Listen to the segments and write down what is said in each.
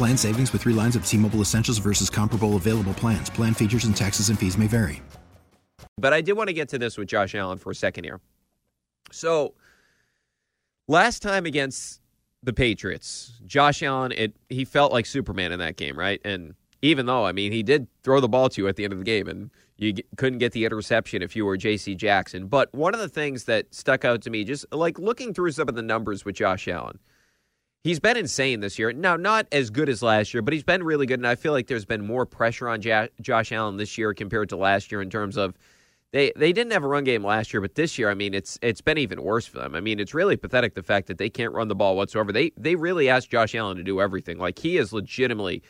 Plan savings with three lines of T Mobile Essentials versus comparable available plans. Plan features and taxes and fees may vary. But I did want to get to this with Josh Allen for a second here. So, last time against the Patriots, Josh Allen, it he felt like Superman in that game, right? And even though, I mean, he did throw the ball to you at the end of the game, and you couldn't get the interception if you were J.C. Jackson. But one of the things that stuck out to me, just like looking through some of the numbers with Josh Allen, He's been insane this year. Now, not as good as last year, but he's been really good. And I feel like there's been more pressure on ja- Josh Allen this year compared to last year in terms of they they didn't have a run game last year, but this year, I mean, it's it's been even worse for them. I mean, it's really pathetic the fact that they can't run the ball whatsoever. They they really asked Josh Allen to do everything. Like he is legitimately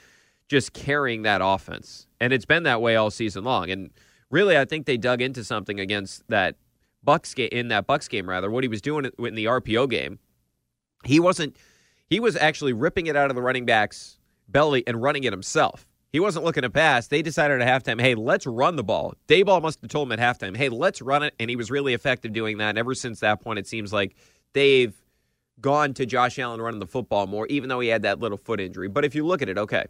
just carrying that offense, and it's been that way all season long. And really, I think they dug into something against that Bucs game in that Bucs game rather. What he was doing in the RPO game, he wasn't he was actually ripping it out of the running back's belly and running it himself. He wasn't looking to pass. They decided at halftime, hey, let's run the ball. Daboll must have told him at halftime, hey, let's run it. And he was really effective doing that. And ever since that point, it seems like they've gone to Josh Allen running the football more, even though he had that little foot injury. But if you look at it, okay.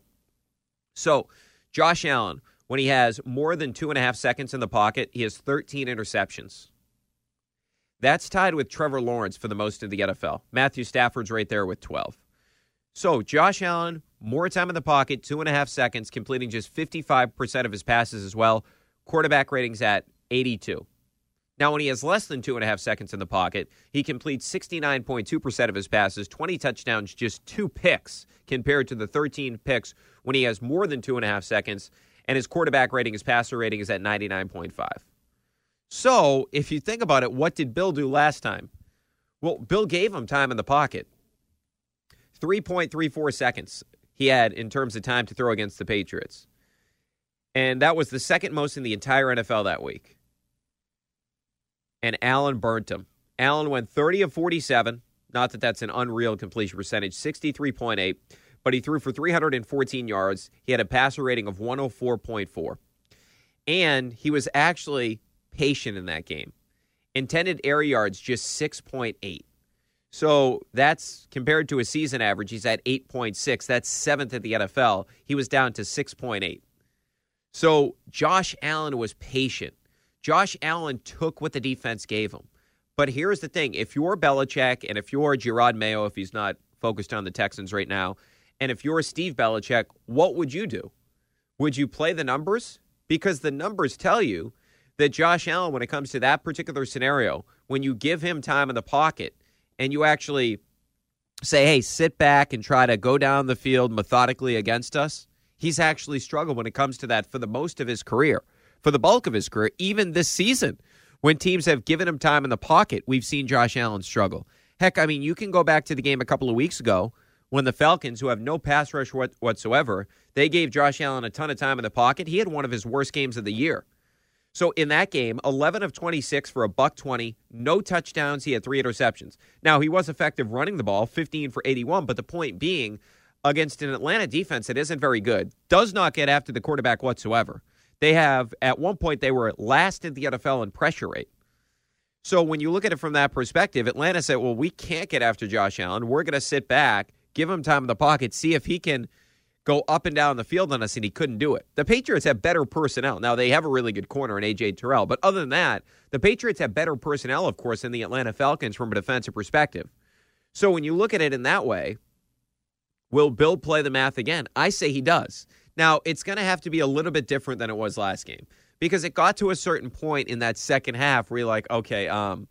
So, Josh Allen, when he has more than two and a half seconds in the pocket, he has 13 interceptions. That's tied with Trevor Lawrence for the most in the NFL. Matthew Stafford's right there with 12. So Josh Allen, more time in the pocket, two and a half seconds, completing just 55% of his passes as well. Quarterback ratings at 82. Now, when he has less than two and a half seconds in the pocket, he completes 69.2% of his passes, 20 touchdowns, just two picks, compared to the 13 picks when he has more than two and a half seconds, and his quarterback rating, his passer rating is at 99.5. So, if you think about it, what did Bill do last time? Well, Bill gave him time in the pocket. 3.34 seconds he had in terms of time to throw against the Patriots. And that was the second most in the entire NFL that week. And Allen burnt him. Allen went 30 of 47. Not that that's an unreal completion percentage, 63.8, but he threw for 314 yards. He had a passer rating of 104.4. And he was actually in that game. Intended air yards just 6.8. So that's compared to a season average. He's at 8.6. That's seventh at the NFL. He was down to 6.8. So Josh Allen was patient. Josh Allen took what the defense gave him. But here's the thing if you're Belichick and if you're Jerod Mayo, if he's not focused on the Texans right now, and if you're Steve Belichick, what would you do? Would you play the numbers? Because the numbers tell you that Josh Allen, when it comes to that particular scenario, when you give him time in the pocket and you actually say, hey, sit back and try to go down the field methodically against us, he's actually struggled when it comes to that for the most of his career, for the bulk of his career, even this season. When teams have given him time in the pocket, we've seen Josh Allen struggle. Heck, I mean, you can go back to the game a couple of weeks ago when the Falcons, who have no pass rush whatsoever, they gave Josh Allen a ton of time in the pocket. He had one of his worst games of the year. So in that game, 11 of 26 for a buck 20, no touchdowns. He had three interceptions. Now, he was effective running the ball, 15 for 81, but the point being, against an Atlanta defense that isn't very good, does not get after the quarterback whatsoever. They have, at one point, they were last in the NFL in pressure rate. So when you look at it from that perspective, Atlanta said, well, we can't get after Josh Allen. We're going to sit back, give him time in the pocket, see if he can – go up and down the field on us, and he couldn't do it. The Patriots have better personnel. Now, they have a really good corner in A.J. Terrell, but other than that, the Patriots have better personnel, of course, than the Atlanta Falcons from a defensive perspective. So when you look at it in that way, Will Bill play the math again? I say he does. Now, it's going to have to be a little bit different than it was last game because it got to a certain point in that second half where you're like, okay, um,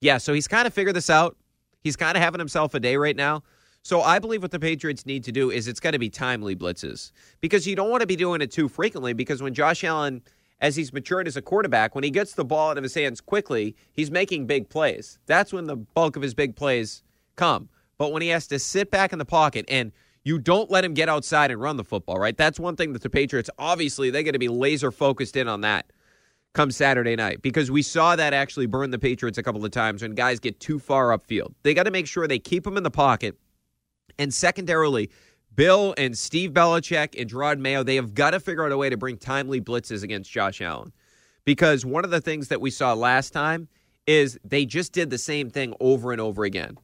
yeah, so he's kind of figured this out. He's kind of having himself a day right now. So I believe what the Patriots need to do is it's got to be timely blitzes because you don't want to be doing it too frequently because when Josh Allen, as he's matured as a quarterback, when he gets the ball out of his hands quickly, he's making big plays. That's when the bulk of his big plays come. But when he has to sit back in the pocket and you don't let him get outside and run the football, right? That's one thing that the Patriots obviously they're going to be laser focused in on that come Saturday night because we saw that actually burn the Patriots a couple of times when guys get too far upfield. They got to make sure they keep them in the pocket and secondarily, Bill and Steve Belichick and Jerod Mayo, they have got to figure out a way to bring timely blitzes against Josh Allen. Because one of the things that we saw last time is they just did the same thing over and over again.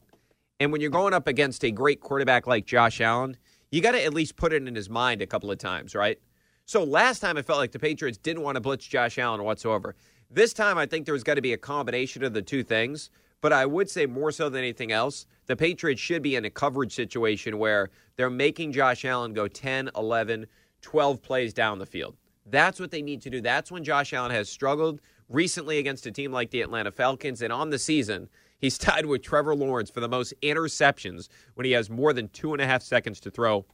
And when you're going up against a great quarterback like Josh Allen, you got to at least put it in his mind a couple of times, right? So last time it felt like the Patriots didn't want to blitz Josh Allen whatsoever. This time I think there's got to be a combination of the two things. But I would say more so than anything else, the Patriots should be in a coverage situation where they're making Josh Allen go 10, 11, 12 plays down the field. That's what they need to do. That's when Josh Allen has struggled recently against a team like the Atlanta Falcons. And on the season, he's tied with Trevor Lawrence for the most interceptions when he has more than two and a half seconds to throw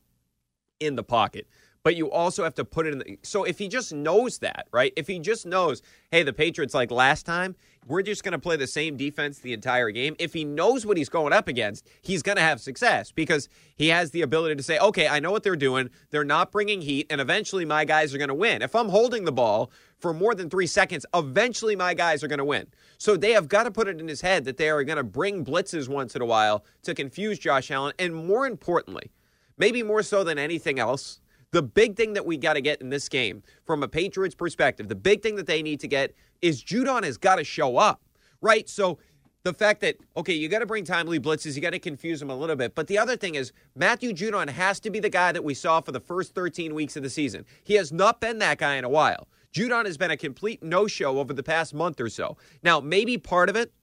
in the pocket but you also have to put it in. The, so if he just knows that, right? If he just knows, hey, the Patriots like last time, we're just going to play the same defense the entire game. If he knows what he's going up against, he's going to have success because he has the ability to say, okay, I know what they're doing. They're not bringing heat, and eventually my guys are going to win. If I'm holding the ball for more than three seconds, eventually my guys are going to win. So they have got to put it in his head that they are going to bring blitzes once in a while to confuse Josh Allen. And more importantly, maybe more so than anything else, the big thing that we got to get in this game, from a Patriots perspective, the big thing that they need to get is Judon has got to show up, right? So the fact that, okay, you got to bring timely blitzes, you got to confuse them a little bit. But the other thing is, Matthew Judon has to be the guy that we saw for the first 13 weeks of the season. He has not been that guy in a while. Judon has been a complete no show over the past month or so. Now, maybe part of it,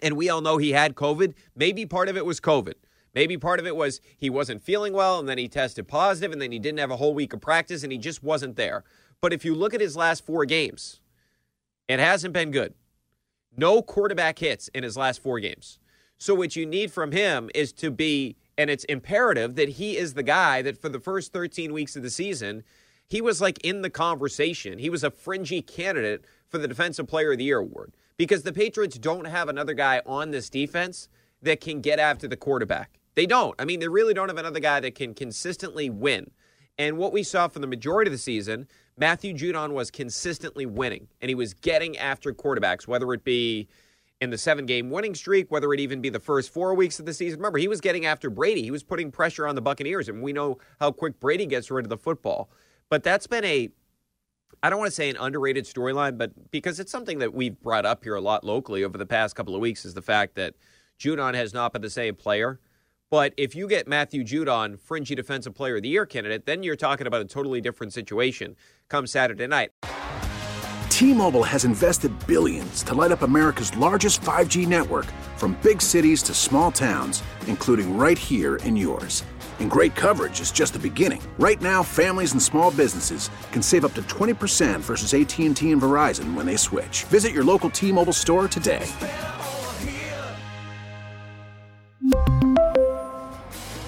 and we all know he had COVID, maybe part of it was COVID. Maybe part of it was he wasn't feeling well and then he tested positive and then he didn't have a whole week of practice and he just wasn't there. But if you look at his last four games, it hasn't been good. No quarterback hits in his last four games. So what you need from him is to be, and it's imperative that he is the guy that for the first 13 weeks of the season, he was like in the conversation. He was a fringy candidate for the Defensive Player of the Year award because the Patriots don't have another guy on this defense that can get after the quarterback. They don't. I mean, they really don't have another guy that can consistently win. And what we saw for the majority of the season, Matthew Judon was consistently winning, and he was getting after quarterbacks, whether it be in the seven game winning streak, whether it even be the first four weeks of the season. Remember, he was getting after Brady. He was putting pressure on the Buccaneers, and we know how quick Brady gets rid of the football. But that's been a, I don't want to say an underrated storyline, but because it's something that we've brought up here a lot locally over the past couple of weeks, is the fact that Judon has not been the same player. But if you get Matthew Judon, fringy defensive player of the year candidate, then you're talking about a totally different situation come Saturday night. T-Mobile has invested billions to light up America's largest 5G network from big cities to small towns, including right here in yours. And great coverage is just the beginning. Right now, families and small businesses can save up to 20% versus AT&T and Verizon when they switch. Visit your local T-Mobile store today.